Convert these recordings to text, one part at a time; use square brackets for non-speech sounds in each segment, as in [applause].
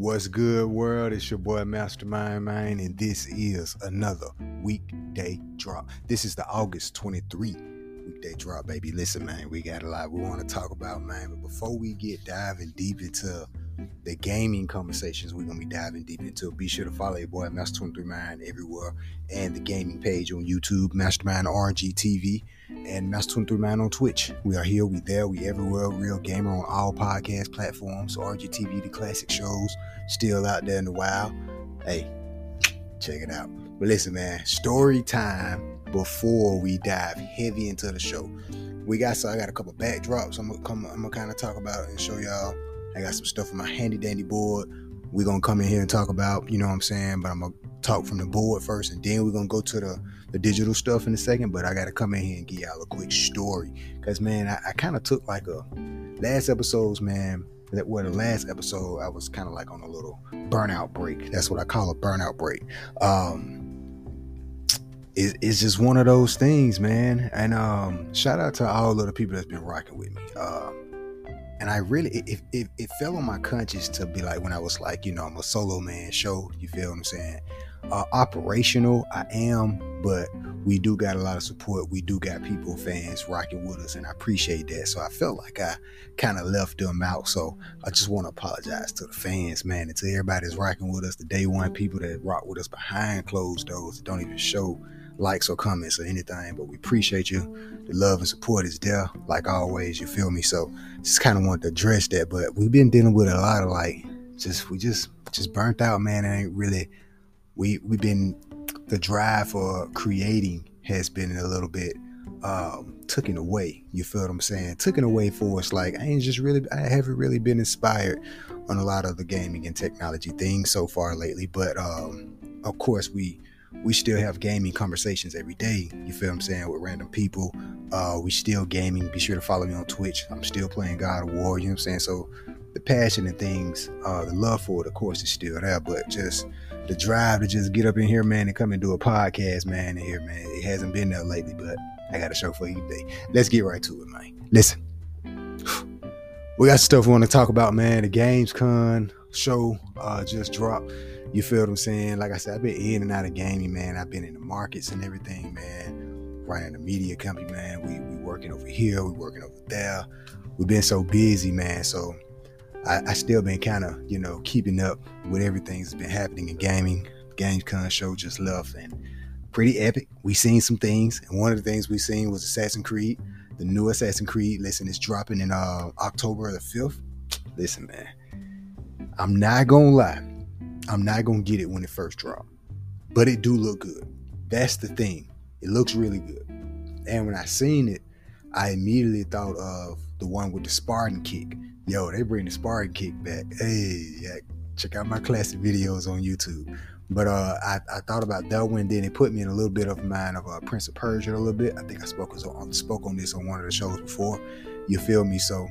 What's good, world? It's your boy Mastermind Mind, and this is another weekday drop. This is the August 23 weekday drop, baby. Listen, man, we got a lot we want to talk about, man. But before we get diving deep into the gaming conversations we're gonna be diving deep into. Be sure to follow your boy Master23 Mind everywhere and the gaming page on YouTube, Mastermind RNG TV, and Master23 Mind on Twitch. We are here, we there, we everywhere. Real gamer on all podcast platforms. RNG TV, the classic shows, still out there in the wild. Hey, check it out. But listen, man, story time before we dive heavy into the show. We got so I got a couple backdrops I'm gonna come I'm gonna kind of talk about and show y'all I got some stuff on my handy dandy board. We're gonna come in here and talk about, you know what I'm saying? But I'm gonna talk from the board first and then we're gonna go to the, the digital stuff in a second. But I gotta come in here and give y'all a quick story. Cause man, I, I kind of took like a last episodes, man. That were the last episode, I was kind of like on a little burnout break. That's what I call a burnout break. Um it, it's just one of those things, man. And um, shout out to all of the people that's been rocking with me. Um, and I really it, it, it fell on my conscience to be like when I was like, you know, I'm a solo man show. You feel what I'm saying? Uh, operational, I am, but we do got a lot of support. We do got people, fans rocking with us, and I appreciate that. So I felt like I kind of left them out. So I just want to apologize to the fans, man, and to everybody that's rocking with us, the day one people that rock with us behind closed doors that don't even show likes or comments or anything, but we appreciate you. The love and support is there, like always. You feel me? So just kind of want to address that, but we've been dealing with a lot of like, just we just just burnt out, man. It ain't really. We we've been the drive for creating has been a little bit um taken away. You feel what I'm saying? Taken away for us. Like I ain't just really, I haven't really been inspired on a lot of the gaming and technology things so far lately. But um, of course, we we still have gaming conversations every day. You feel I'm saying with random people. Uh, we still gaming. Be sure to follow me on Twitch. I'm still playing God of War. You know what I'm saying? So the passion and things, uh, the love for it, of course, is still there. But just the drive to just get up in here, man, and come and do a podcast, man, in here, man. It hasn't been there lately, but I got a show for you today. Let's get right to it, man. Listen, [sighs] we got stuff we want to talk about, man. The Gamescom show uh, just dropped. You feel what I'm saying? Like I said, I've been in and out of gaming, man. I've been in the markets and everything, man. Running a media company, man. We we working over here, we working over there. We've been so busy, man. So I, I still been kind of, you know, keeping up with everything that's been happening in gaming. Gamescom show just left and pretty epic. We seen some things, and one of the things we seen was Assassin's Creed, the new Assassin's Creed. Listen, it's dropping in uh, October the fifth. Listen, man, I'm not gonna lie. I'm not gonna get it when it first dropped, but it do look good. That's the thing. It looks really good. And when I seen it, I immediately thought of the one with the Spartan kick. Yo, they bring the Spartan kick back. Hey, yeah, check out my classic videos on YouTube. But uh, I, I thought about that one. Then it put me in a little bit of mind of uh, Prince of Persia a little bit. I think I spoke on spoke on this on one of the shows before. You feel me? So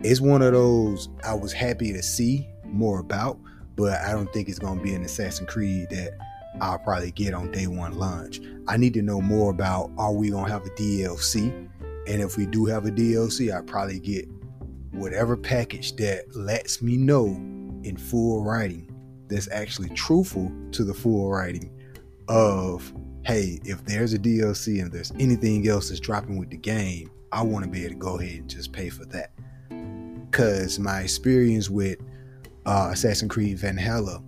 it's one of those I was happy to see more about but I don't think it's gonna be an Assassin's Creed that I'll probably get on day one launch. I need to know more about are we gonna have a DLC? And if we do have a DLC, I probably get whatever package that lets me know in full writing that's actually truthful to the full writing of hey, if there's a DLC and there's anything else that's dropping with the game, I want to be able to go ahead and just pay for that. Cause my experience with uh, Assassin's Creed Valhalla,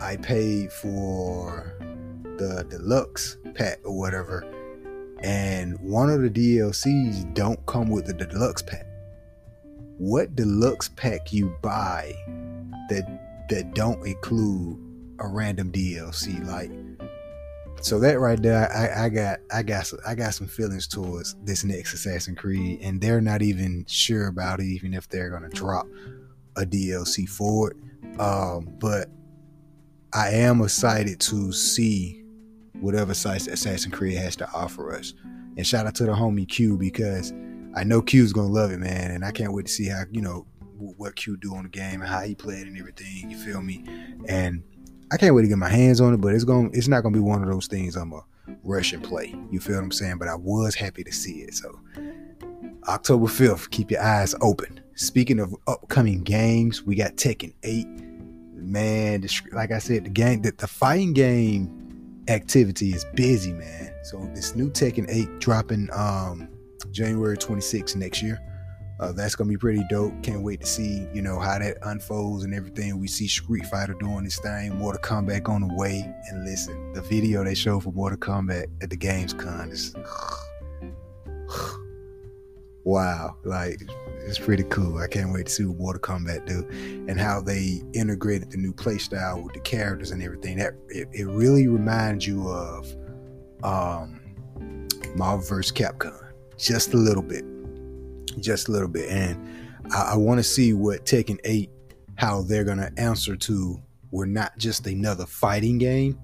I paid for the deluxe pack or whatever, and one of the DLCs don't come with the deluxe pack. What deluxe pack you buy that that don't include a random DLC like? So that right there, I, I got I got I got some feelings towards this next Assassin's Creed, and they're not even sure about it, even if they're gonna drop a DLC for it. Um, but I am excited to see whatever Assassin's Creed has to offer us. And shout out to the homie Q because I know Q's gonna love it, man. And I can't wait to see how you know what Q do on the game and how he played and everything. You feel me? And I can't wait to get my hands on it, but it's going to it's not gonna be one of those things I'm a rush and play. You feel what I'm saying? But I was happy to see it. So October 5th, keep your eyes open. Speaking of upcoming games, we got Tekken 8 man, like I said, the game, the, the fighting game activity is busy, man. So this new Tekken 8 dropping um January 26th next year. Uh, that's gonna be pretty dope. Can't wait to see, you know, how that unfolds and everything. We see Street Fighter doing this thing, Mortal Kombat on the way. And listen, the video they show for Mortal Kombat at the Gamescom is [sighs] wow, like it's pretty cool. I can't wait to see what Mortal Kombat do and how they integrated the new playstyle with the characters and everything. That it, it really reminds you of um, Marvel vs. Capcom, just a little bit, just a little bit. And I, I want to see what Tekken 8, how they're gonna answer to. We're not just another fighting game,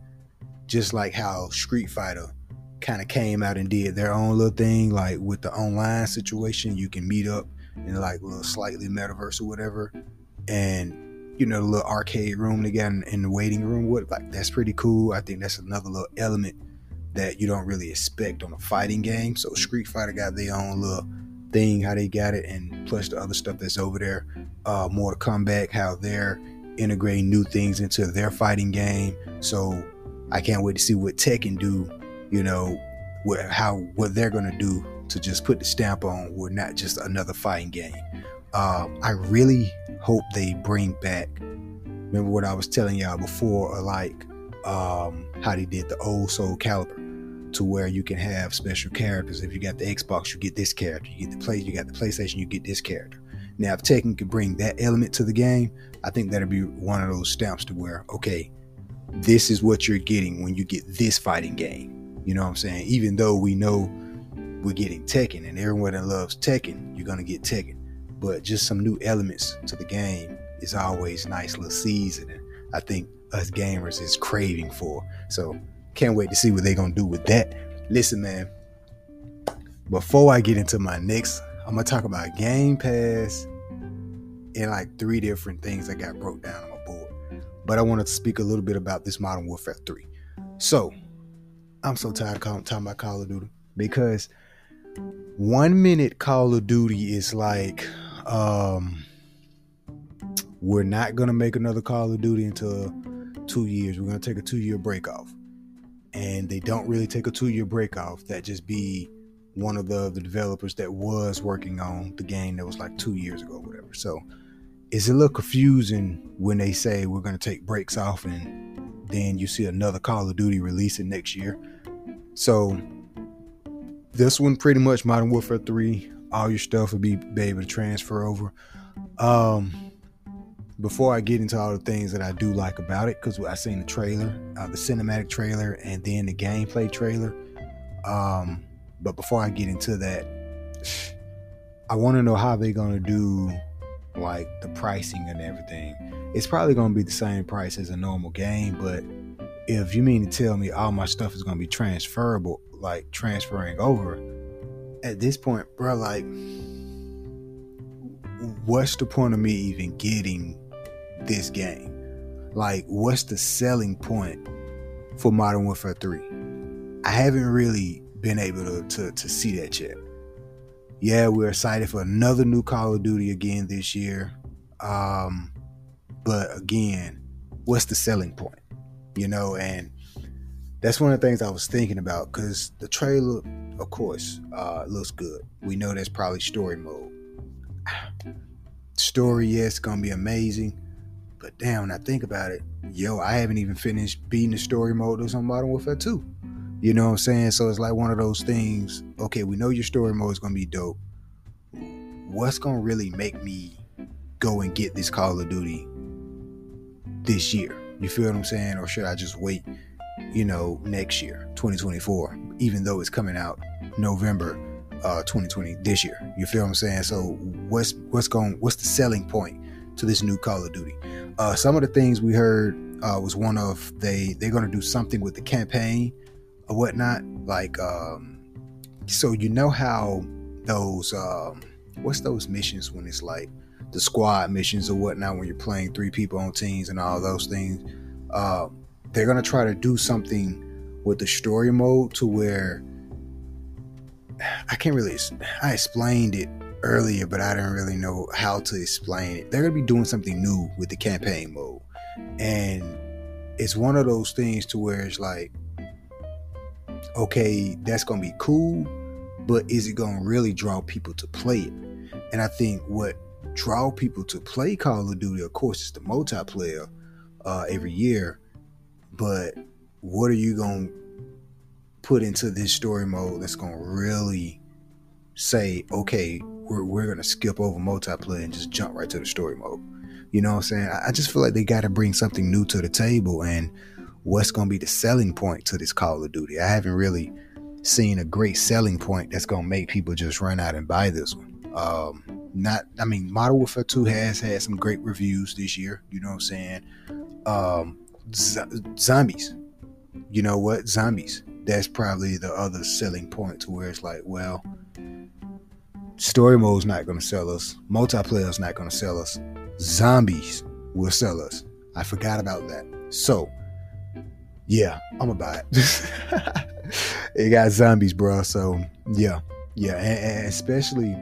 just like how Street Fighter kind of came out and did their own little thing, like with the online situation, you can meet up in like a little slightly metaverse or whatever, and you know the little arcade room they got in, in the waiting room. What like that's pretty cool. I think that's another little element that you don't really expect on a fighting game. So Street Fighter got their own little thing, how they got it, and plus the other stuff that's over there. Uh, Mortal Kombat, how they're integrating new things into their fighting game. So I can't wait to see what Tekken do you know, what how what they're gonna do to just put the stamp on we're not just another fighting game. Um, I really hope they bring back. Remember what I was telling y'all before, or like um, how they did the old Soul Calibur, to where you can have special characters. If you got the Xbox, you get this character. You get the play, you got the PlayStation, you get this character. Now, if Tekken could bring that element to the game, I think that'd be one of those stamps to where, okay, this is what you're getting when you get this fighting game you know what I'm saying? Even though we know we're getting Tekken and everyone that loves Tekken, you're gonna get Tekken. But just some new elements to the game is always nice little seasoning. I think us gamers is craving for. So can't wait to see what they're gonna do with that. Listen, man. Before I get into my next, I'm gonna talk about Game Pass and like three different things that got broke down on my board. But I wanted to speak a little bit about this Modern Warfare 3. So I'm so tired of talking about Call of Duty because one minute Call of Duty is like, um, we're not gonna make another Call of Duty until two years. We're gonna take a two year break off, and they don't really take a two year break off. That just be one of the the developers that was working on the game that was like two years ago, whatever. So it's a little confusing when they say we're gonna take breaks off and then you see another Call of Duty releasing next year. So this one pretty much Modern Warfare 3, all your stuff will be, be able to transfer over. Um before I get into all the things that I do like about it, because I seen the trailer, uh, the cinematic trailer, and then the gameplay trailer. Um, but before I get into that, I want to know how they're gonna do like the pricing and everything. It's probably gonna be the same price as a normal game, but if you mean to tell me all my stuff is gonna be transferable, like transferring over, at this point, bro, like, what's the point of me even getting this game? Like, what's the selling point for Modern Warfare 3? I haven't really been able to, to, to see that yet. Yeah, we're excited for another new Call of Duty again this year. Um, but again, what's the selling point? you know, and that's one of the things I was thinking about because the trailer, of course, uh, looks good. We know that's probably story mode. [sighs] Story, yes, gonna be amazing, but damn, when I think about it, yo, I haven't even finished beating the story mode on Modern Warfare 2. You know what I'm saying? So it's like one of those things. Okay, we know your story mode is gonna be dope. What's gonna really make me go and get this Call of Duty this year? You feel what I'm saying? Or should I just wait, you know, next year, 2024, even though it's coming out November uh 2020 this year. You feel what I'm saying? So what's what's going what's the selling point to this new Call of Duty? Uh some of the things we heard uh was one of they they're gonna do something with the campaign or whatnot. Like um so you know how those um what's those missions when it's like the squad missions or whatnot when you're playing three people on teams and all those things. Uh, they're gonna try to do something with the story mode to where I can't really. I explained it earlier, but I didn't really know how to explain it. They're gonna be doing something new with the campaign mode, And it's one of those things to where it's like, okay, that's gonna be cool, but is it gonna really draw people to play it? And I think what draw people to play Call of Duty, of course, is the multiplayer uh, every year. But what are you gonna put into this story mode that's gonna really say, okay, we're, we're gonna skip over multiplayer and just jump right to the story mode? You know what I'm saying? I just feel like they got to bring something new to the table and what's going to be the selling point to this Call of Duty. I haven't really seen a great selling point that's going to make people just run out and buy this one. Um, not, I mean, Modern Warfare 2 has had some great reviews this year. You know what I'm saying? Um, z- zombies. You know what? Zombies. That's probably the other selling point to where it's like, well, story mode's not going to sell us, multiplayer's not going to sell us zombies will sell us. I forgot about that. So, yeah, I'm gonna buy it. [laughs] it got zombies, bro. So, yeah, yeah, and, and especially,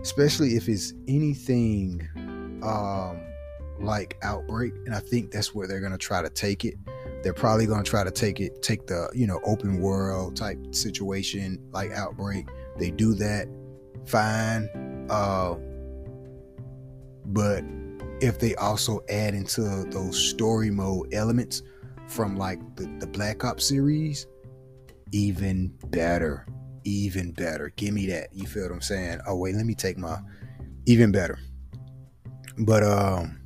especially if it's anything um, like Outbreak, and I think that's where they're gonna try to take it. They're probably gonna try to take it, take the you know open world type situation like Outbreak. They do that, fine. Uh, but if they also add into those story mode elements from like the, the Black Ops series, even better. Even better. Give me that. You feel what I'm saying? Oh wait, let me take my even better. But um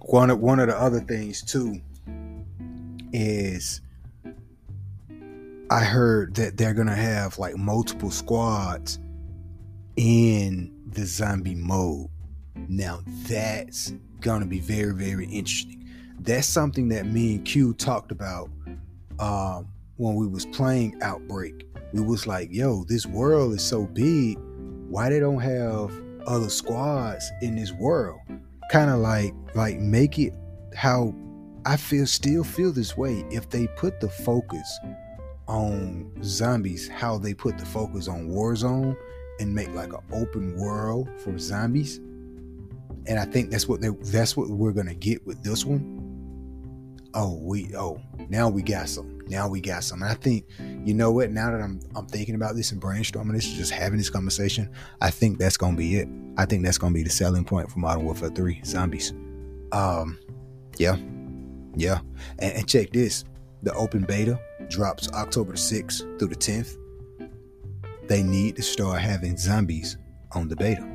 one of one of the other things too is I heard that they're gonna have like multiple squads in the zombie mode. Now that's gonna be very, very interesting. That's something that me and Q talked about um, when we was playing Outbreak. We was like, yo, this world is so big. Why they don't have other squads in this world? Kind of like like make it how I feel still feel this way if they put the focus on zombies, how they put the focus on Warzone and make like an open world for zombies and I think that's what they, that's what we're gonna get with this one. Oh, we oh now we got some. Now we got some. And I think you know what? Now that I'm I'm thinking about this and brainstorming this, just having this conversation, I think that's gonna be it. I think that's gonna be the selling point for Modern Warfare Three Zombies. Um, yeah, yeah. And, and check this: the open beta drops October sixth through the tenth. They need to start having zombies on the beta.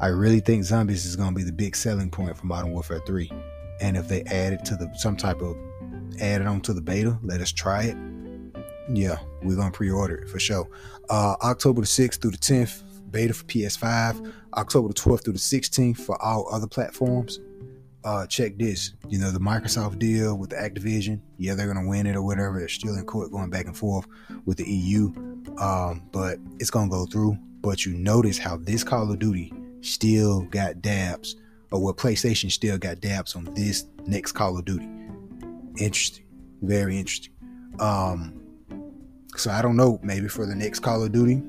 I really think zombies is going to be the big selling point for Modern Warfare 3. And if they add it to the some type of add it on to the beta, let us try it. Yeah, we're gonna pre-order it for sure. Uh, October the 6th through the 10th, beta for PS5. October the 12th through the 16th for all other platforms. Uh, check this. You know, the Microsoft deal with Activision. Yeah, they're gonna win it or whatever. They're still in court going back and forth with the EU. Um, but it's gonna go through. But you notice how this Call of Duty still got dabs, or what PlayStation still got dabs on this next Call of Duty. Interesting, very interesting. Um, so I don't know. Maybe for the next Call of Duty,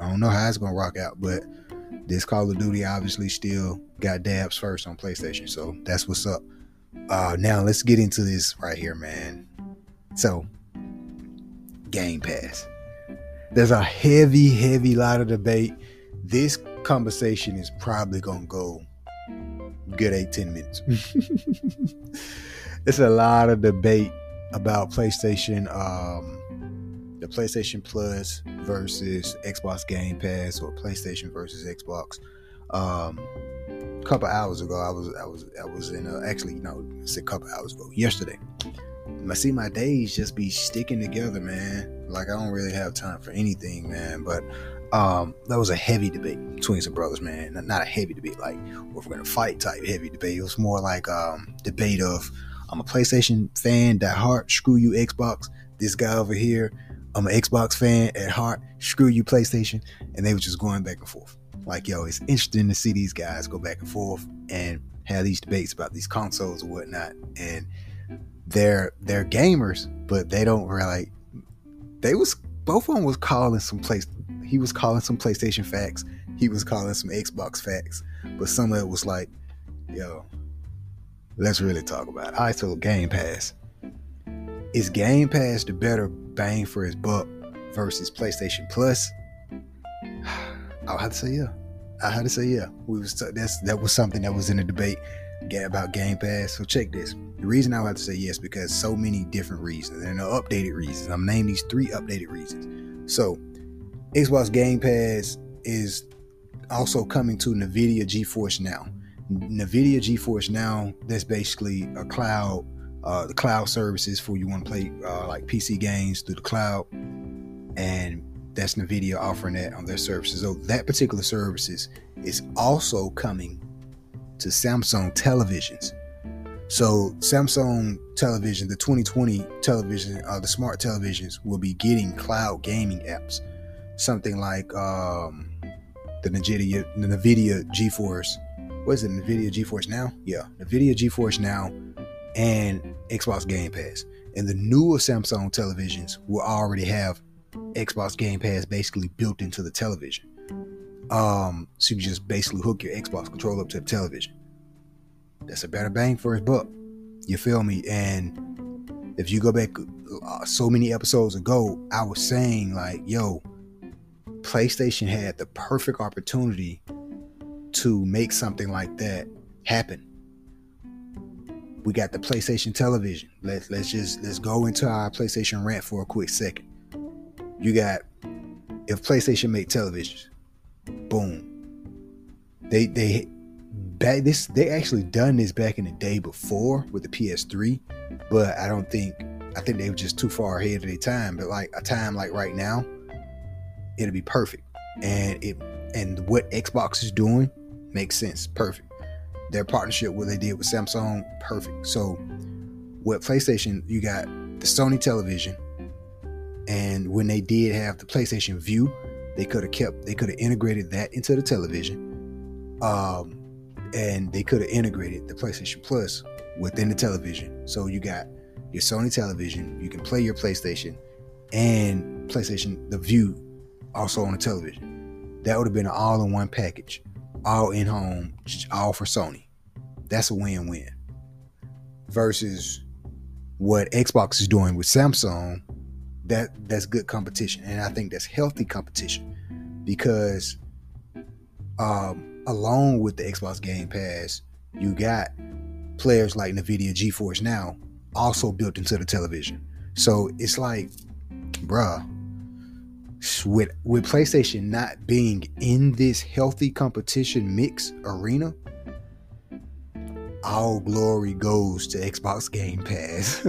I don't know how it's gonna rock out, but this Call of Duty obviously still got dabs first on PlayStation. So that's what's up. Uh, now let's get into this right here, man. So, Game Pass. There's a heavy, heavy lot of debate. This conversation is probably gonna go good eight, ten minutes. [laughs] it's a lot of debate about PlayStation, um, the PlayStation Plus versus Xbox Game Pass or PlayStation versus Xbox. Um, couple hours ago, I was I was I was in a, actually no, it's a couple hours ago, yesterday. I see my days just be sticking together, man. Like I don't really have time for anything, man. But um, that was a heavy debate between some brothers, man. Not a heavy debate, like we're gonna fight type heavy debate. It was more like um debate of I'm a PlayStation fan at heart, screw you Xbox. This guy over here, I'm an Xbox fan at heart, screw you PlayStation. And they were just going back and forth. Like, yo, it's interesting to see these guys go back and forth and have these debates about these consoles or whatnot. And they're they're gamers, but they don't really they was both of them was calling some place he was calling some PlayStation facts. He was calling some Xbox facts. But some of it was like, yo, let's really talk about it. Right, so Game Pass. Is Game Pass the better bang for his buck versus PlayStation Plus? [sighs] I'll have to say yeah. I had to say yeah. We was that's that was something that was in the debate about Game Pass. So check this. The reason I have to say yes because so many different reasons and updated reasons. I'm naming these three updated reasons. So Xbox Game Pass is also coming to NVIDIA GeForce Now. NVIDIA GeForce Now, that's basically a cloud, uh, the cloud services for you want to play uh, like PC games through the cloud. And that's NVIDIA offering that on their services. So that particular services is also coming to Samsung televisions. So Samsung television, the 2020 television, uh, the smart televisions will be getting cloud gaming apps, something like um, the NVIDIA, the NVIDIA GeForce. What is it? NVIDIA GeForce Now? Yeah, NVIDIA GeForce Now and Xbox Game Pass. And the newer Samsung televisions will already have Xbox Game Pass basically built into the television. Um, so you just basically hook your Xbox controller up to the television. That's a better bang for his buck. You feel me? And if you go back uh, so many episodes ago, I was saying like, yo, PlayStation had the perfect opportunity to make something like that happen. We got the PlayStation television. Let's let's just let's go into our PlayStation rant for a quick second. You got if PlayStation made televisions, boom. They they back this they actually done this back in the day before with the PS3, but I don't think I think they were just too far ahead of their time. But like a time like right now, it'll be perfect. And it and what Xbox is doing makes sense. Perfect. Their partnership, what they did with Samsung, perfect. So with PlayStation, you got the Sony television. And when they did have the PlayStation Vue, they could have kept they could have integrated that into the television. Um, and they could have integrated the PlayStation Plus within the television. So you got your Sony television, you can play your PlayStation and PlayStation the Vue also on the television. That would have been an all-in-one package, all in home, all for Sony. That's a win-win. Versus what Xbox is doing with Samsung, that that's good competition, and I think that's healthy competition because um, along with the Xbox Game Pass, you got players like NVIDIA GeForce Now also built into the television. So it's like, bruh, with with PlayStation not being in this healthy competition mix arena, all glory goes to Xbox Game Pass.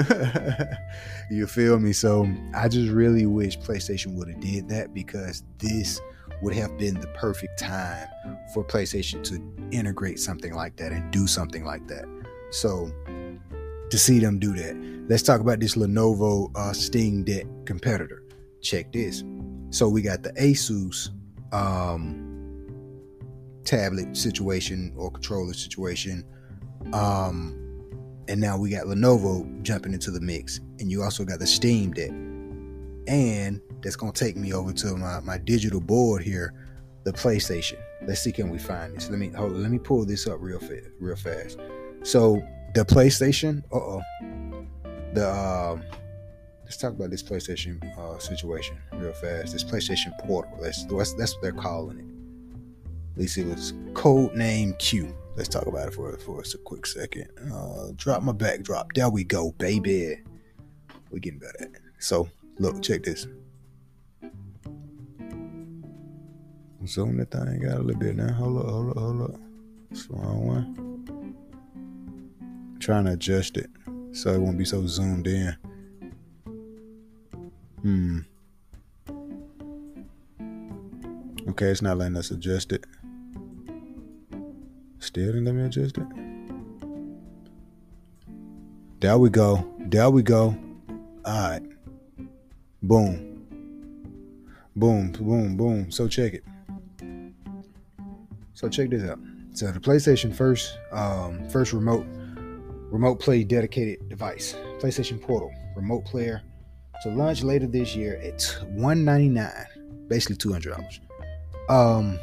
[laughs] you feel me? So I just really wish PlayStation would have did that because this would have been the perfect time for PlayStation to integrate something like that and do something like that. So to see them do that, let's talk about this Lenovo uh, Steam Deck competitor. Check this. So we got the Asus um, tablet situation or controller situation. Um, and now we got Lenovo jumping into the mix. And you also got the Steam Deck. And that's gonna take me over to my, my digital board here, the PlayStation. Let's see can we find this. Let me hold let me pull this up real fast real fast. So the PlayStation, uh oh. The um let's talk about this PlayStation uh, situation real fast. This PlayStation Portal. That's, that's that's what they're calling it. At least it was code name Q. Let's talk about it for for us a quick second. Uh, drop my backdrop. There we go, baby. We're getting better at it. So look, check this. Zoom the thing out a little bit now. Hold up, hold up, hold up. It's the wrong one. I'm trying to adjust it so it won't be so zoomed in. Hmm. Okay, it's not letting us adjust it. Still didn't let me adjust it. There we go. There we go. Alright. Boom. Boom, boom, boom. So check it. So check this out. So the PlayStation first, um, first remote, remote play dedicated device, PlayStation Portal, remote player to launch later this year at 199 basically $200 um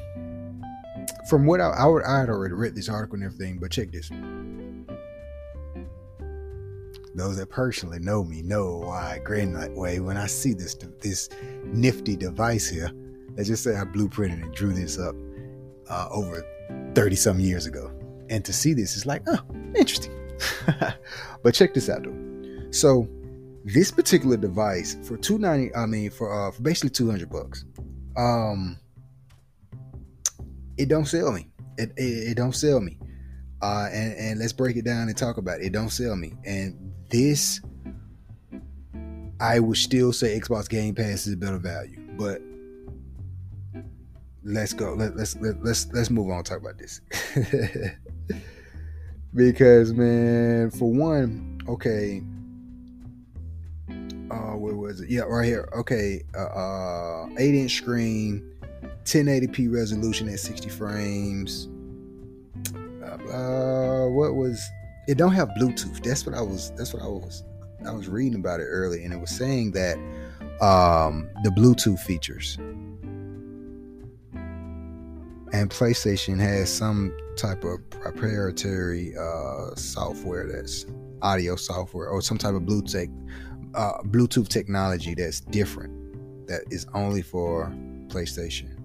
from what I, I, I had already read this article and everything but check this those that personally know me know why I grin that way when I see this this nifty device here. Let's just say I blueprinted and drew this up uh, over 30 some years ago. And to see this is like, oh, interesting. [laughs] but check this out though. So this particular device for 290 I mean for uh for basically 200 bucks. Um it don't sell me. It, it, it don't sell me. Uh, and, and let's break it down and talk about it. It don't sell me. And this, I would still say Xbox Game Pass is a better value. But let's go. Let, let's let, let's let's move on. talk about this [laughs] because man, for one, okay. Uh, where was it? Yeah, right here. Okay, uh, uh eight inch screen 1080p resolution at 60 frames. Uh, what was it? Don't have Bluetooth. That's what I was. That's what I was. I was reading about it earlier, and it was saying that um, the Bluetooth features and PlayStation has some type of proprietary uh, software that's audio software or some type of Bluetooth uh, Bluetooth technology that's different that is only for PlayStation.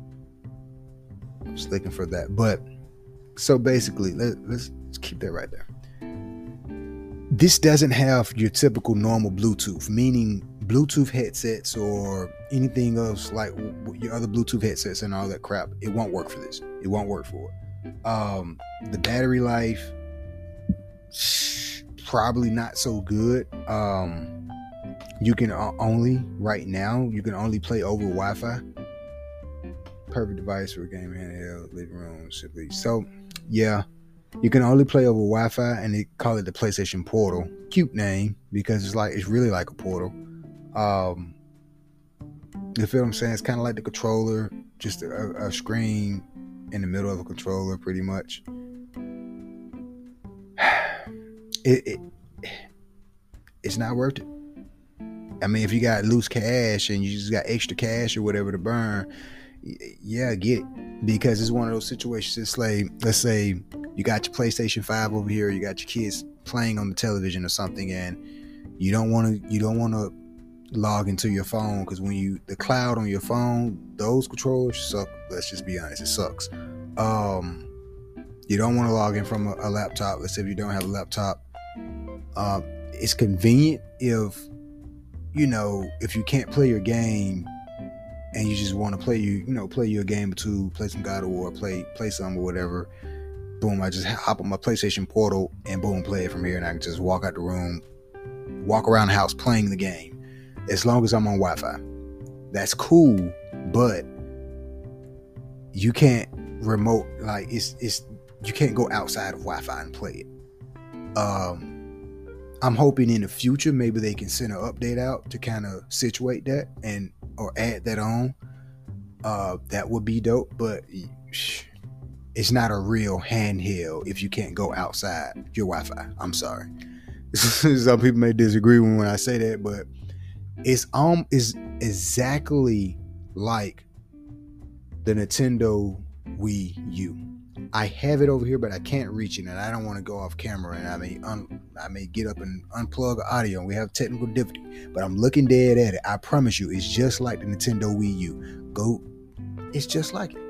Just looking for that. But so basically, let, let's keep that right there. This doesn't have your typical normal Bluetooth, meaning Bluetooth headsets or anything else like your other Bluetooth headsets and all that crap. It won't work for this. It won't work for it. Um, the battery life probably not so good. Um, you can only right now you can only play over Wi-Fi perfect device for a game handheld, living room, simply. So, yeah, you can only play over Wi-Fi, and they call it the PlayStation Portal. Cute name because it's like it's really like a portal. Um, you feel what I'm saying? It's kind of like the controller, just a, a screen in the middle of a controller, pretty much. [sighs] It, it it's not worth it. I mean, if you got loose cash and you just got extra cash or whatever to burn, yeah, get it because it's one of those situations. It's like let's say you got your PlayStation Five over here, you got your kids playing on the television or something, and you don't want to you don't want to log into your phone because when you the cloud on your phone, those controllers suck. Let's just be honest, it sucks. Um, you don't want to log in from a, a, laptop. Let's say if you don't have a laptop. Uh, it's convenient if you know if you can't play your game and you just want to play you, you know, play you a game or two, play some God of War, play play some or whatever. Boom, I just hop on my PlayStation Portal and boom, play it from here, and I can just walk out the room, walk around the house playing the game, as long as I'm on Wi-Fi. That's cool, but you can't remote like it's it's you can't go outside of Wi-Fi and play it. Um, I'm hoping in the future maybe they can send an update out to kind of situate that and or add that on. Uh, that would be dope, but it's not a real handheld if you can't go outside your Wi-Fi. I'm sorry. [laughs] Some people may disagree when I say that, but it's um is exactly like the Nintendo Wii U. I have it over here, but I can't reach it, and I don't want to go off camera, and I may un- I may get up and unplug audio, and we have technical difficulty. But I'm looking dead at it. I promise you, it's just like the Nintendo Wii U. Go, it's just like it.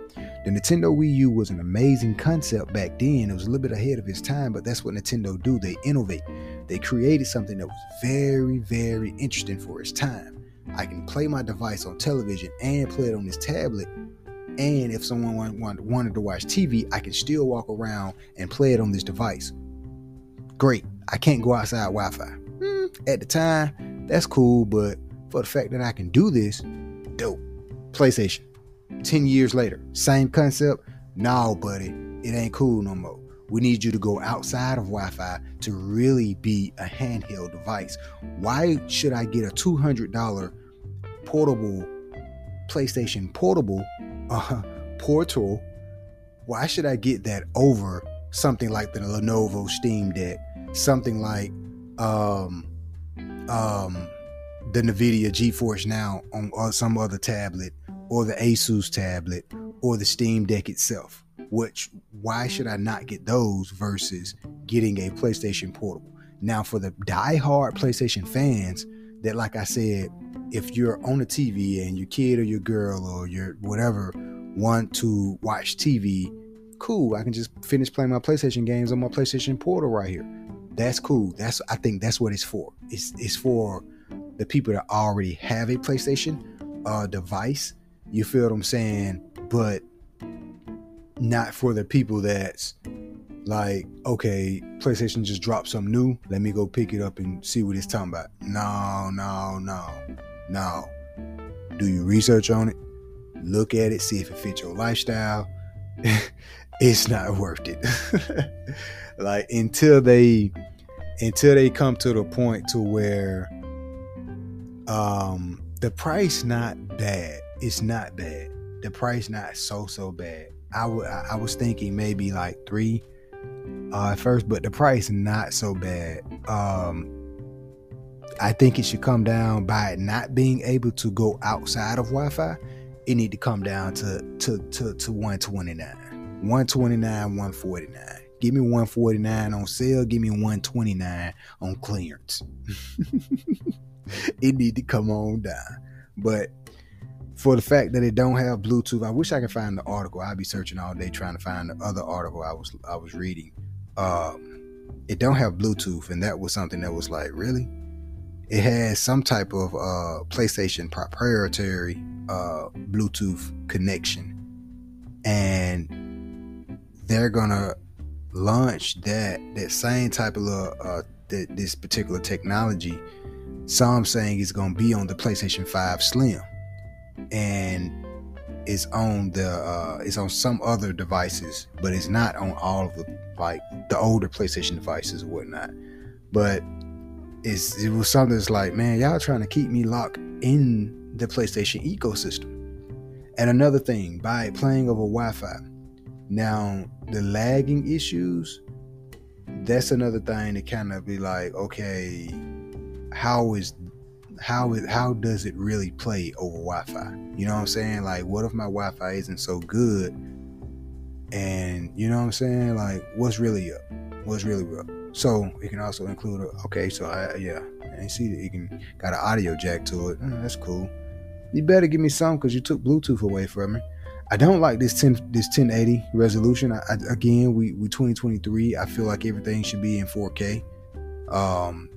The Nintendo Wii U was an amazing concept back then. It was a little bit ahead of its time, but that's what Nintendo do. They innovate. They created something that was very, very interesting for its time. I can play my device on television and play it on this tablet and if someone wanted to watch TV, I can still walk around and play it on this device. Great. I can't go outside Wi Fi. Mm, at the time, that's cool, but for the fact that I can do this, dope. PlayStation. 10 years later, same concept. No, buddy, it ain't cool no more. We need you to go outside of Wi Fi to really be a handheld device. Why should I get a $200 portable PlayStation Portable uh, Portal, why should I get that over something like the Lenovo Steam Deck, something like um, um, the NVIDIA GeForce Now on some other tablet, or the Asus tablet, or the Steam Deck itself? Which why should I not get those versus getting a PlayStation Portable? Now, for the die-hard PlayStation fans, that like I said, if you're on the TV and your kid or your girl or your whatever want to watch TV, cool. I can just finish playing my PlayStation games on my PlayStation Portal right here. That's cool. That's I think that's what it's for. It's it's for the people that already have a PlayStation uh, device. You feel what I'm saying? But not for the people that's like, okay, PlayStation just dropped something new. Let me go pick it up and see what it's talking about. No, no, no, no. Do your research on it. Look at it. See if it fits your lifestyle. [laughs] it's not worth it. [laughs] like until they until they come to the point to where um the price not bad. It's not bad. The price not so so bad. I, w- I was thinking maybe like three uh, at first, but the price not so bad. Um, I think it should come down by not being able to go outside of Wi-Fi. It need to come down to to to, to 129, 129, 149. Give me 149 on sale. Give me 129 on clearance. [laughs] it need to come on down. But for the fact that it don't have Bluetooth, I wish I could find the article. I'd be searching all day trying to find the other article I was I was reading um, it don't have Bluetooth, and that was something that was like, really? It has some type of uh, PlayStation proprietary uh, Bluetooth connection, and they're gonna launch that that same type of uh, that this particular technology. Some saying it's gonna be on the PlayStation 5 Slim, and it's on the uh, it's on some other devices, but it's not on all of the like the older PlayStation devices or whatnot. But it's it was something that's like, man, y'all trying to keep me locked in the PlayStation ecosystem. And another thing, by playing over Wi-Fi, now the lagging issues, that's another thing to kind of be like, okay, how is how it how does it really play over Wi-Fi? You know what I'm saying? Like, what if my Wi-Fi isn't so good? And you know what I'm saying? Like, what's really up? What's really up? So it can also include a, okay, so I yeah, and see that you can got an audio jack to it. Mm, that's cool. You better give me some because you took Bluetooth away from me. I don't like this 10 this 1080 resolution. I, I, again, we we 2023. I feel like everything should be in 4K. Um,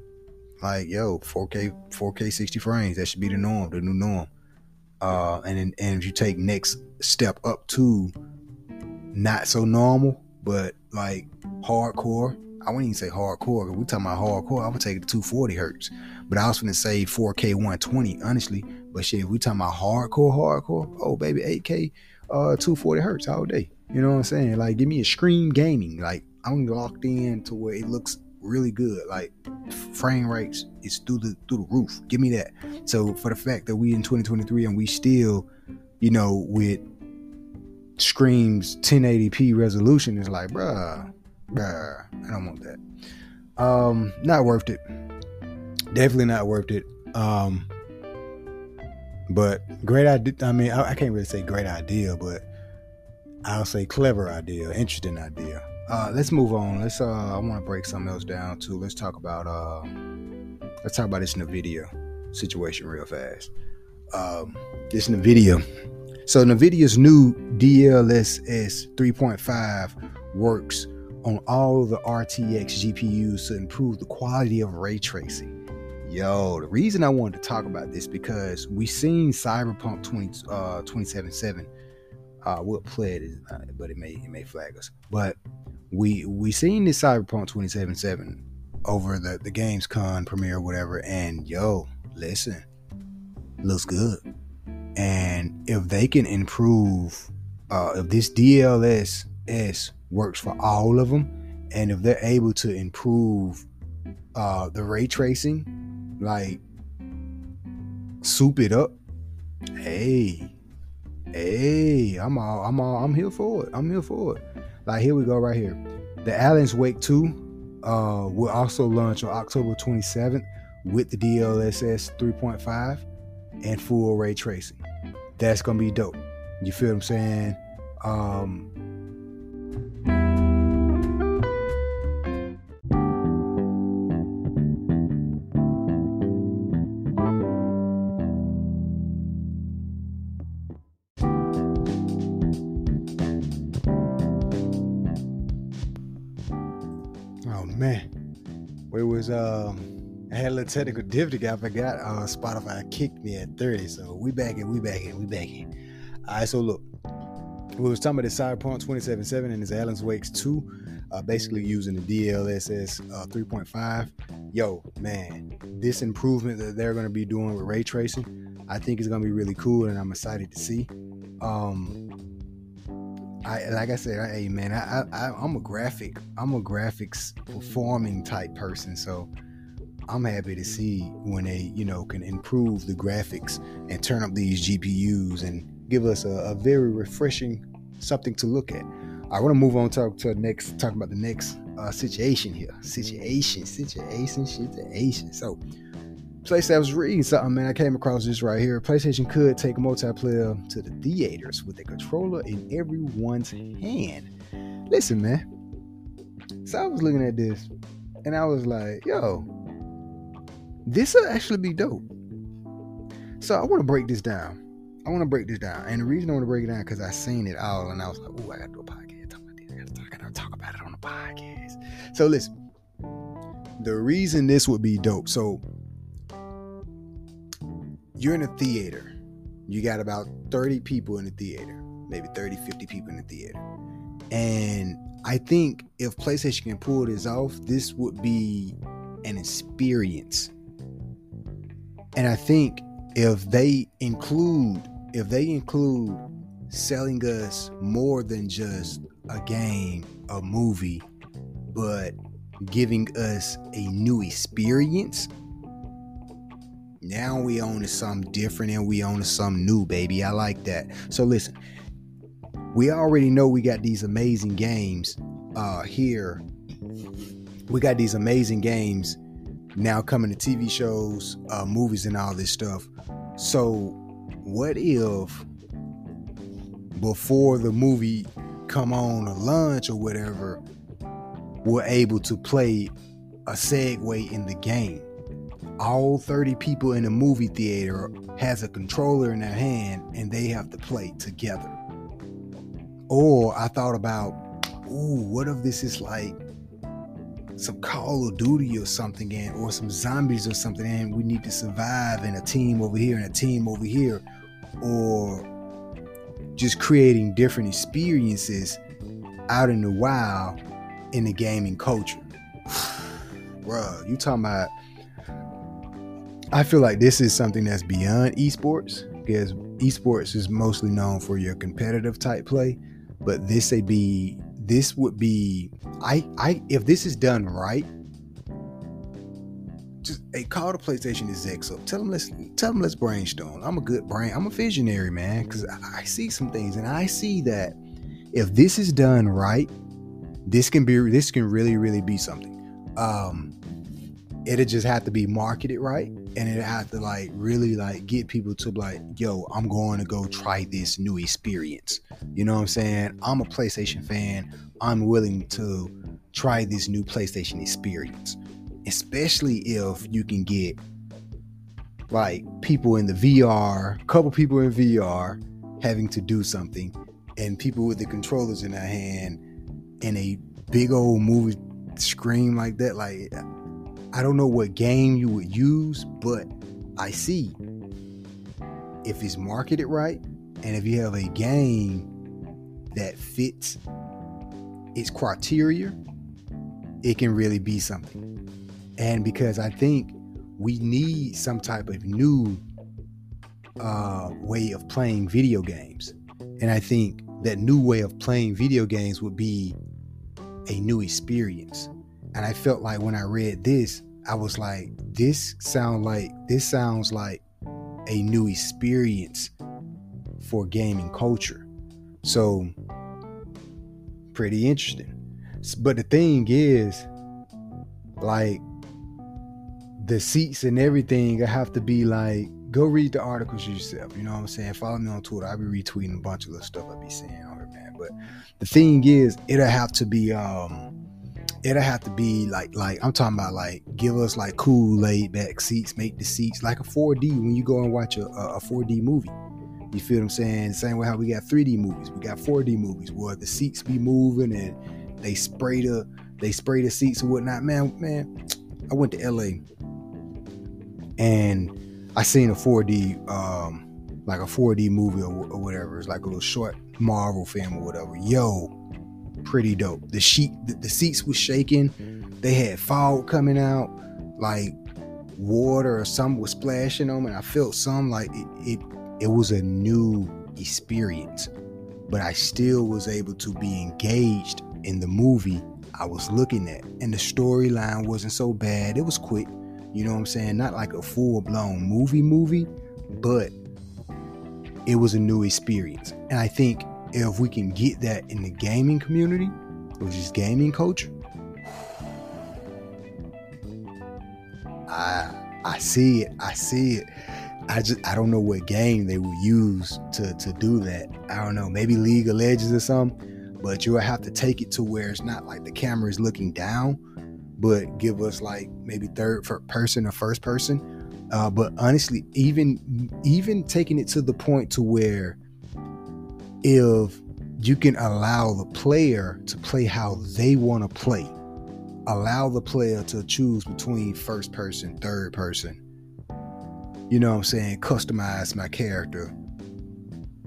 like yo 4k 4k 60 frames that should be the norm the new norm uh and and if you take next step up to not so normal but like hardcore i wouldn't even say hardcore If we talking about hardcore i would take it to 240 hertz but i was gonna say 4k 120 honestly but shit if we talking about hardcore hardcore oh baby 8k uh 240 hertz all day you know what i'm saying like give me a scream gaming like i'm locked in to where it looks really good. Like frame rates is through the through the roof. Give me that. So for the fact that we in 2023 and we still, you know, with screams 1080p resolution is like, bruh, I don't want that. Um, not worth it. Definitely not worth it. Um, but great idea. I mean, I, I can't really say great idea, but I'll say clever idea, interesting idea. Uh, let's move on. Let's. Uh, I want to break something else down too. Let's talk about. Uh, let's talk about this Nvidia situation real fast. Um, this Nvidia. So Nvidia's new DLSS 3.5 works on all the RTX GPUs to improve the quality of ray tracing. Yo, the reason I wanted to talk about this because we seen Cyberpunk 20, uh, 2077. Uh, we'll play it, uh, but it may it may flag us. But we we seen this Cyberpunk 2077 over the the Gamescom premiere, whatever, and yo, listen, looks good. And if they can improve, uh, if this DLSS works for all of them, and if they're able to improve uh, the ray tracing, like soup it up, hey, hey, I'm all, I'm all, I'm here for it. I'm here for it. Like here we go right here. The Alan's Wake 2 uh, will also launch on October 27th with the DLSS 3.5 and full ray tracing. That's gonna be dope. You feel what I'm saying? Um, was um, I had a little technical difficulty. I forgot uh, Spotify kicked me at 30. So we back in, we back in, we back in. All right, so look, we was talking about the Cyberpunk 2077 and this Alan's Wakes 2, uh, basically using the DLSS uh, 3.5. Yo, man, this improvement that they're going to be doing with ray tracing, I think is going to be really cool, and I'm excited to see. Um, I like I said, I, hey man, I, I I'm a graphic, I'm a graphics performing type person, so I'm happy to see when they you know can improve the graphics and turn up these GPUs and give us a, a very refreshing something to look at. I want to move on to the next talk about the next uh, situation here. Situation, situation, situation. So PlayStation I was reading something, man. I came across this right here. PlayStation could take multiplayer to the theaters with a controller in everyone's hand. Listen, man. So I was looking at this and I was like, yo, this will actually be dope. So I want to break this down. I want to break this down. And the reason I want to break it down because I seen it all and I was like, oh, I got to do a podcast. About this. I got to talk, talk about it on the podcast. So listen, the reason this would be dope. So you're in a theater. You got about 30 people in the theater, maybe 30, 50 people in the theater. And I think if PlayStation can pull this off, this would be an experience. And I think if they include if they include selling us more than just a game, a movie, but giving us a new experience, now we own something different and we own something new, baby. I like that. So listen, we already know we got these amazing games uh here. We got these amazing games now coming to TV shows, uh, movies, and all this stuff. So, what if before the movie come on a lunch or whatever, we're able to play a segue in the game? All 30 people in a movie theater has a controller in their hand and they have to play together. Or I thought about, ooh, what if this is like some Call of Duty or something and or some zombies or something and we need to survive in a team over here and a team over here or just creating different experiences out in the wild in the gaming culture. [sighs] Bruh, you talking about I feel like this is something that's beyond esports because esports is mostly known for your competitive type play, but this would be this would be I I if this is done right. Just hey, call the PlayStation execs up. Tell them let's tell them let's brainstorm. I'm a good brain. I'm a visionary man because I, I see some things and I see that if this is done right, this can be this can really really be something. Um, it'll just have to be marketed right and it have to like really like get people to like yo i'm going to go try this new experience. You know what i'm saying? I'm a playstation fan. I'm willing to try this new playstation experience. Especially if you can get like people in the vr a couple people in vr having to do something and people with the controllers in their hand in a big old movie screen like that like I don't know what game you would use, but I see if it's marketed right and if you have a game that fits its criteria, it can really be something. And because I think we need some type of new uh, way of playing video games. And I think that new way of playing video games would be a new experience. And I felt like when I read this, I was like, this sound like this sounds like a new experience for gaming culture. So pretty interesting. But the thing is, like the seats and everything I have to be like go read the articles yourself. You know what I'm saying? Follow me on Twitter. I'll be retweeting a bunch of the stuff I'll be seeing on it, man. But the thing is, it'll have to be um it'll have to be like like I'm talking about like give us like cool laid back seats, make the seats like a 4D when you go and watch a, a 4D movie. You feel what I'm saying? Same way how we got 3D movies, we got 4D movies where the seats be moving and they spray the they spray the seats and whatnot. Man, man, I went to LA and I seen a 4D, um, like a 4D movie or, or whatever. It's like a little short Marvel film or whatever. Yo, pretty dope. The sheet, the, the seats was shaking. They had fog coming out, like water or something was splashing on me. And I felt some like it, it. It was a new experience, but I still was able to be engaged in the movie I was looking at, and the storyline wasn't so bad. It was quick. You know what I'm saying? Not like a full blown movie movie, but it was a new experience. And I think if we can get that in the gaming community, which is gaming culture, I I see it. I see it. I just I don't know what game they will use to to do that. I don't know. Maybe League of Legends or something. But you'll have to take it to where it's not like the camera is looking down, but give us like maybe third person or first person. Uh, but honestly, even even taking it to the point to where if you can allow the player to play how they want to play, allow the player to choose between first person, third person. You know what I'm saying? Customize my character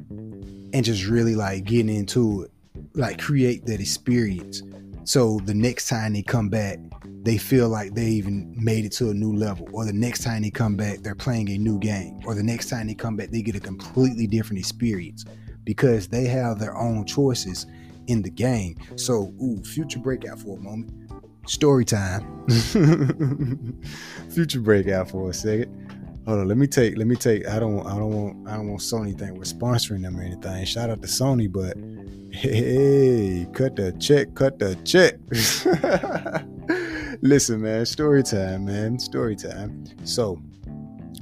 and just really like getting into it, like create that experience. So the next time they come back, they feel like they even made it to a new level. Or the next time they come back, they're playing a new game. Or the next time they come back, they get a completely different experience because they have their own choices in the game. So, ooh, future breakout for a moment. Story time. [laughs] future breakout for a second. Hold on, let me take, let me take. I don't, I don't want, I don't want Sony think we're sponsoring them or anything. Shout out to Sony, but hey, cut the check, cut the check. [laughs] Listen, man, story time, man, story time. So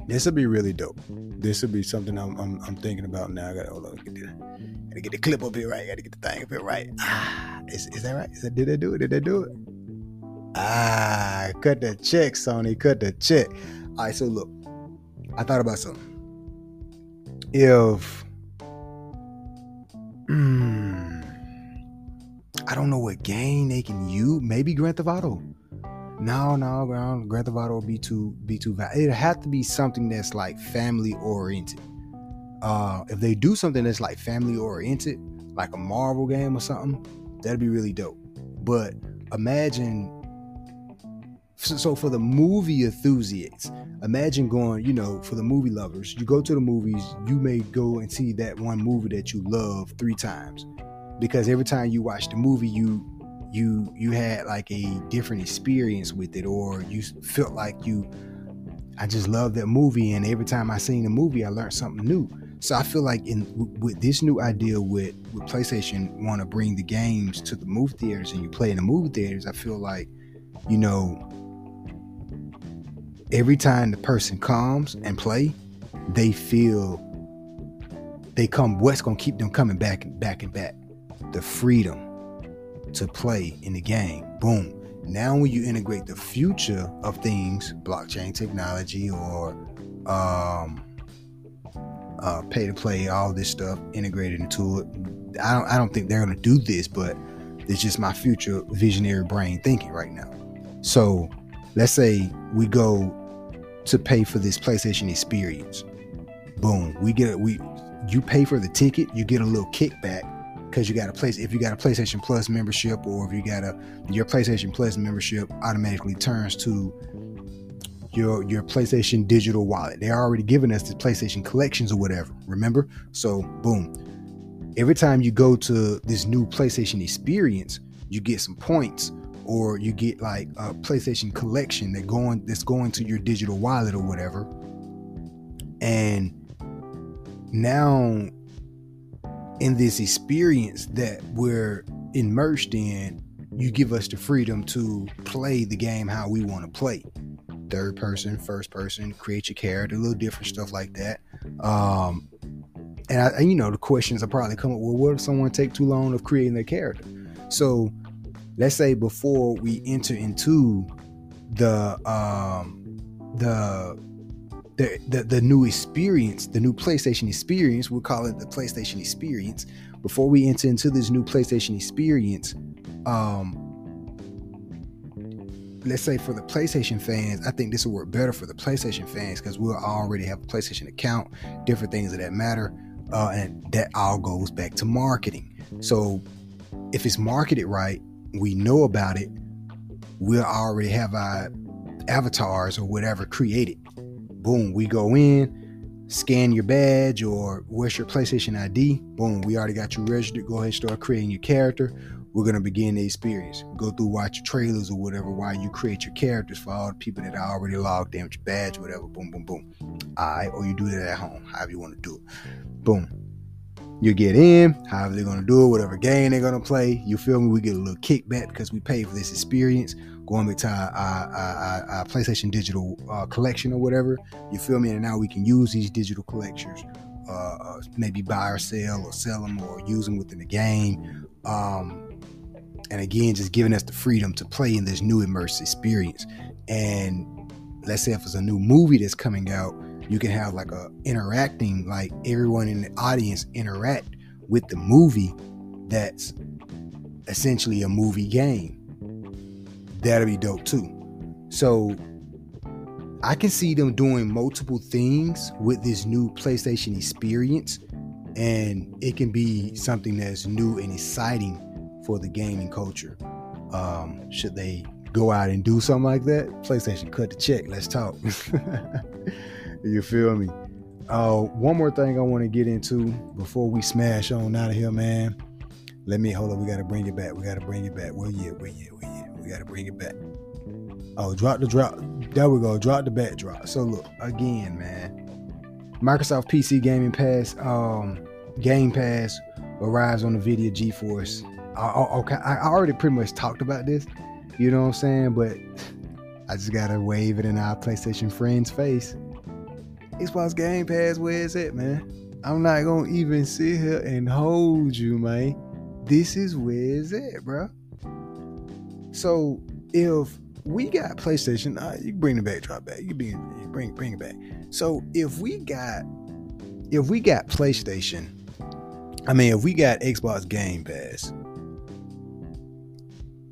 this would be really dope. This would be something I'm, I'm, I'm thinking about now. I gotta hold on, get the, gotta get the clip up here right. Gotta get the thing up here right. Ah, is, is that right? Is that did they do it? Did they do it? Ah, cut the check, Sony. Cut the check. All right, so look, I thought about something. If mm, I don't know what game they can use, maybe Grand Theft Auto. No, no, Grand, Theft Auto be too be too bad. It have to be something that's like family oriented. Uh, if they do something that's like family oriented, like a Marvel game or something, that'd be really dope. But imagine so for the movie enthusiasts imagine going you know for the movie lovers you go to the movies you may go and see that one movie that you love three times because every time you watch the movie you you you had like a different experience with it or you felt like you i just love that movie and every time i seen the movie i learned something new so i feel like in with this new idea with with playstation want to bring the games to the movie theaters and you play in the movie theaters i feel like you know every time the person comes and play, they feel they come. What's gonna keep them coming back and back and back? The freedom to play in the game. Boom. Now, when you integrate the future of things, blockchain technology or um, uh, pay to play, all this stuff integrated into it. I don't. I don't think they're gonna do this, but it's just my future visionary brain thinking right now. So let's say we go to pay for this PlayStation experience. Boom, we get. We you pay for the ticket, you get a little kickback because you got a place. If you got a PlayStation Plus membership, or if you got a your PlayStation Plus membership, automatically turns to your your PlayStation digital wallet. They're already giving us the PlayStation collections or whatever. Remember? So boom, every time you go to this new PlayStation experience, you get some points or you get like a PlayStation collection that going that's going to your digital wallet or whatever. And now in this experience that we're immersed in, you give us the freedom to play the game how we want to play. Third person, first person, create your character, a little different stuff like that. Um, and I, you know, the questions are probably come up. Well, what if someone take too long of creating their character? So let's say before we enter into the um the the, the, the new experience, the new PlayStation experience, we'll call it the PlayStation experience. Before we enter into this new PlayStation experience, um, let's say for the PlayStation fans, I think this will work better for the PlayStation fans because we'll already have a PlayStation account, different things of that matter, uh, and that all goes back to marketing. So if it's marketed right, we know about it. We'll already have our avatars or whatever created. Boom, we go in, scan your badge or where's your PlayStation ID. Boom, we already got you registered. Go ahead, start creating your character we're gonna begin the experience. Go through, watch your trailers or whatever while you create your characters for all the people that are already logged in with your badge, whatever. Boom, boom, boom. All right, or you do that at home, however you want to do it. Boom. You get in, however they're gonna do it, whatever game they're gonna play. You feel me? We get a little kickback because we pay for this experience. Going back to our, our, our, our PlayStation Digital uh, collection or whatever. You feel me? And now we can use these digital collections. Uh, uh maybe buy or sell or sell them or use them within the game. Um, and again just giving us the freedom to play in this new immersive experience and let's say if it's a new movie that's coming out you can have like a interacting like everyone in the audience interact with the movie that's essentially a movie game that'll be dope too so i can see them doing multiple things with this new playstation experience and it can be something that's new and exciting for the gaming culture. Um, should they go out and do something like that? PlayStation, cut the check. Let's talk. [laughs] you feel me? Uh, one more thing I want to get into before we smash on out of here, man. Let me hold up. We got to bring it back. We got to bring it back. Where you? Where you? Where you? We got to bring it back. Oh, drop the drop. There we go. Drop the backdrop. So look again, man. Microsoft PC Gaming Pass, um, Game Pass arrives on the Nvidia GeForce okay, I already pretty much talked about this, you know what I'm saying? But I just gotta wave it in our PlayStation friends' face. Xbox Game Pass, where is it, man? I'm not gonna even sit here and hold you, man. This is where is it, bro. So if we got PlayStation, uh, you bring the backdrop back. You bring bring bring it back. So if we got if we got PlayStation, I mean if we got Xbox Game Pass,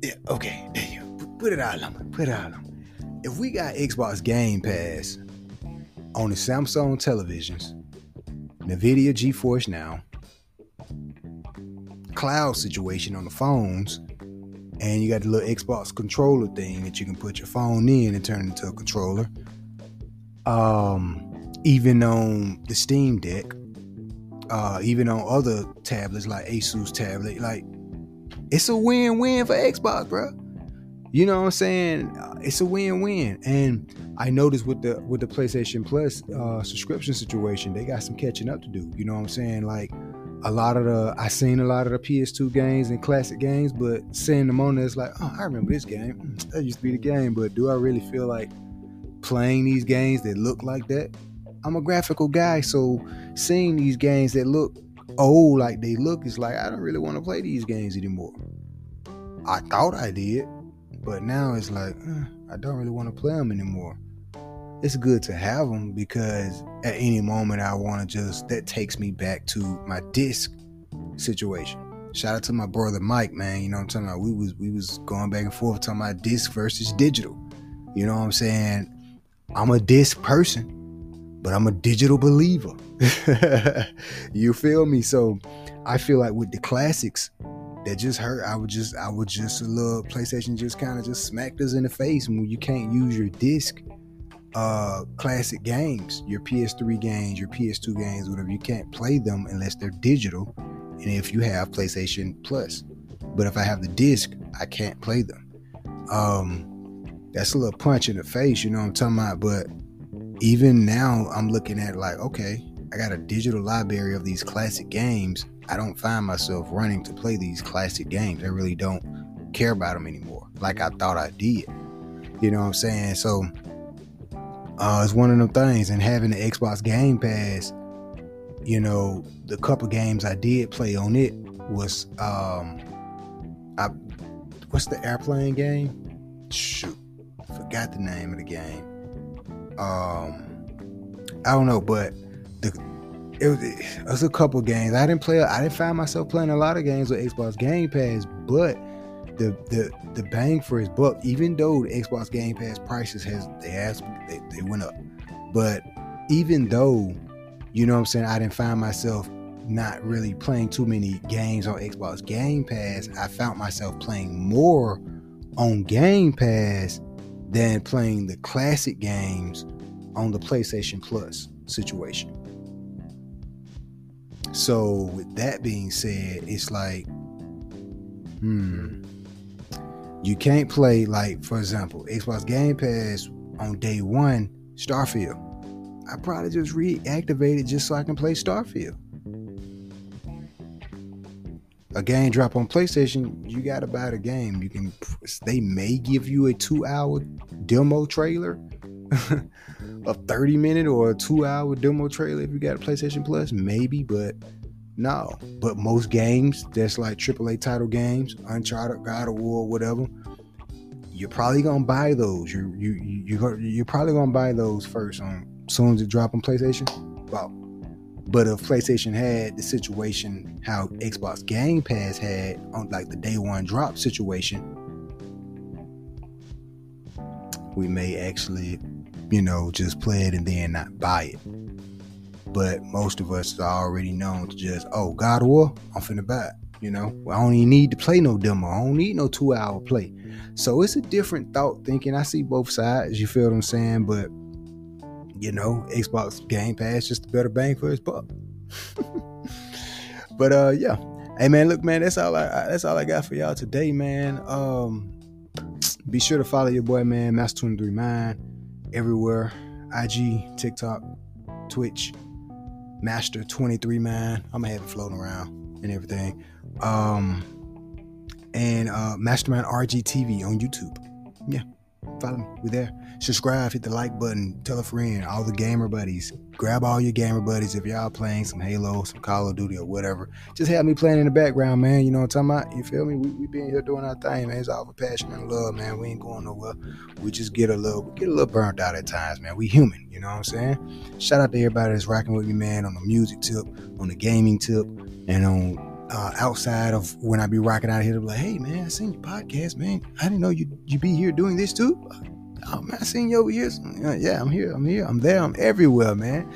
yeah, okay, there you put it out on Put it out on If we got Xbox Game Pass on the Samsung televisions, NVIDIA GeForce Now, cloud situation on the phones, and you got the little Xbox controller thing that you can put your phone in and turn into a controller. Um, even on the Steam Deck, uh, even on other tablets like Asus tablet, like it's a win-win for Xbox, bro. You know what I'm saying? It's a win-win. And I noticed with the with the PlayStation Plus uh, subscription situation, they got some catching up to do. You know what I'm saying? Like a lot of the I seen a lot of the PS2 games and classic games, but seeing them on there, it's like, oh, I remember this game. Mm, that used to be the game, but do I really feel like playing these games that look like that? I'm a graphical guy, so seeing these games that look old like they look, is like I don't really want to play these games anymore. I thought I did, but now it's like eh, I don't really want to play them anymore. It's good to have them because at any moment I want to just that takes me back to my disc situation. Shout out to my brother Mike, man. You know what I'm talking about? We was we was going back and forth talking about disc versus digital. You know what I'm saying? I'm a disc person, but I'm a digital believer. [laughs] you feel me? So I feel like with the classics that just hurt, I would just I would just a little PlayStation just kind of just smacked us in the face when you can't use your disc uh classic games, your PS3 games, your PS2 games, whatever, you can't play them unless they're digital. And if you have PlayStation Plus. But if I have the disc, I can't play them. Um that's a little punch in the face, you know what I'm talking about? But even now I'm looking at like, okay, I got a digital library of these classic games. I don't find myself running to play these classic games. I really don't care about them anymore, like I thought I did. You know what I'm saying? So uh, it's one of them things. And having the Xbox Game Pass, you know, the couple games I did play on it was um, I what's the airplane game? Shoot, forgot the name of the game. Um, I don't know, but the it was, it was a couple games. I didn't play. I didn't find myself playing a lot of games with Xbox Game Pass, but the the the bang for his buck, even though the Xbox Game Pass prices has they has they, they went up, but even though you know what I'm saying, I didn't find myself not really playing too many games on Xbox Game Pass. I found myself playing more on Game Pass than playing the classic games on the PlayStation Plus situation. So, with that being said, it's like, hmm, you can't play, like, for example, Xbox Game Pass on day one, Starfield. I probably just reactivate it just so I can play Starfield. A game drop on PlayStation, you gotta buy the game. You can, they may give you a two-hour demo trailer, [laughs] a thirty-minute or a two-hour demo trailer if you got a PlayStation Plus, maybe. But no, but most games that's like AAA title games, Uncharted, God of War, whatever, you're probably gonna buy those. You you you you're probably gonna buy those first on as soon as it drop on PlayStation. Wow. But if PlayStation had the situation how Xbox Game Pass had on like the day one drop situation, we may actually, you know, just play it and then not buy it. But most of us are already known to just, oh, God of War, I'm finna buy. You know, I don't even need to play no demo. I don't need no two hour play. So it's a different thought thinking. I see both sides. You feel what I'm saying? But you know, Xbox Game Pass just a better bang for his buck. [laughs] but uh, yeah. Hey man, look man, that's all I that's all I got for y'all today, man. Um, be sure to follow your boy, man, Master Twenty Three Mind, everywhere, IG, TikTok, Twitch, Master Twenty Three man. I'm gonna have it floating around and everything. Um, and uh, Mastermind RGTV on YouTube. Yeah, follow me. We're there subscribe, hit the like button, tell a friend, all the gamer buddies. Grab all your gamer buddies if y'all playing some Halo, some Call of Duty, or whatever. Just have me playing in the background, man. You know what I'm talking about? You feel me? We, we been here doing our thing, man. It's all for passion and love, man. We ain't going nowhere. We just get a little, we get a little burnt out at times, man. We human, you know what I'm saying? Shout out to everybody that's rocking with me, man, on the music tip, on the gaming tip, and on uh, outside of when I be rocking out here, to be like, hey man, I seen your podcast, man. I didn't know you you be here doing this too oh man, I seen you over here. Yeah, I'm here. I'm here. I'm there. I'm everywhere, man.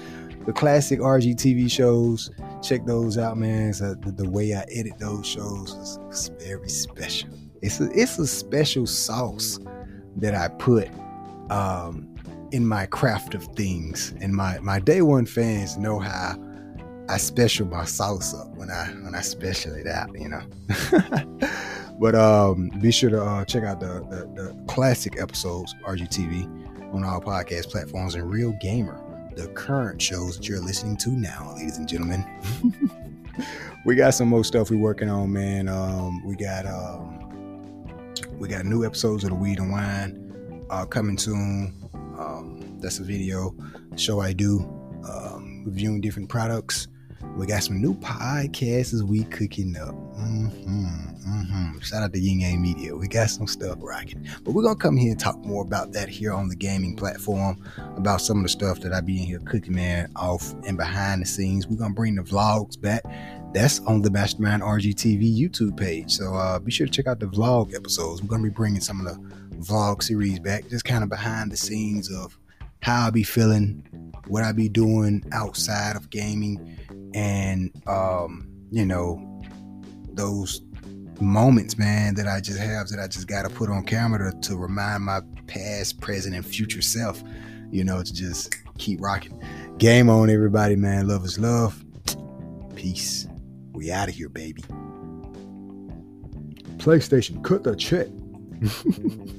The classic RGTV shows, check those out, man. So the, the, way I edit those shows is, is very special. It's a, it's a special sauce that I put um, in my craft of things. And my my day one fans know how I special my sauce up when I when I special it out, you know. [laughs] But um, be sure to uh, check out the, the, the classic episodes, RGTV, on all podcast platforms and Real Gamer, the current shows that you're listening to now, ladies and gentlemen. [laughs] we got some more stuff we're working on, man. Um, we got um, we got new episodes of the Weed and Wine uh, coming soon. Um, that's a video show I do um, reviewing different products. We got some new podcasts we cooking up. Mm-hmm, mm-hmm. Shout out to Ying Yang Media. We got some stuff rocking. But we're gonna come here and talk more about that here on the gaming platform, about some of the stuff that I be in here cooking, man, off and behind the scenes. We're gonna bring the vlogs back. That's on the Mastermind RGTV YouTube page. So uh, be sure to check out the vlog episodes. We're gonna be bringing some of the vlog series back, just kind of behind the scenes of how I be feeling, what I be doing outside of gaming, and um, you know those moments, man, that I just have that I just got to put on camera to, to remind my past, present, and future self, you know, to just keep rocking. Game on, everybody, man. Love is love. Peace. We out of here, baby. PlayStation, cut the check. [laughs]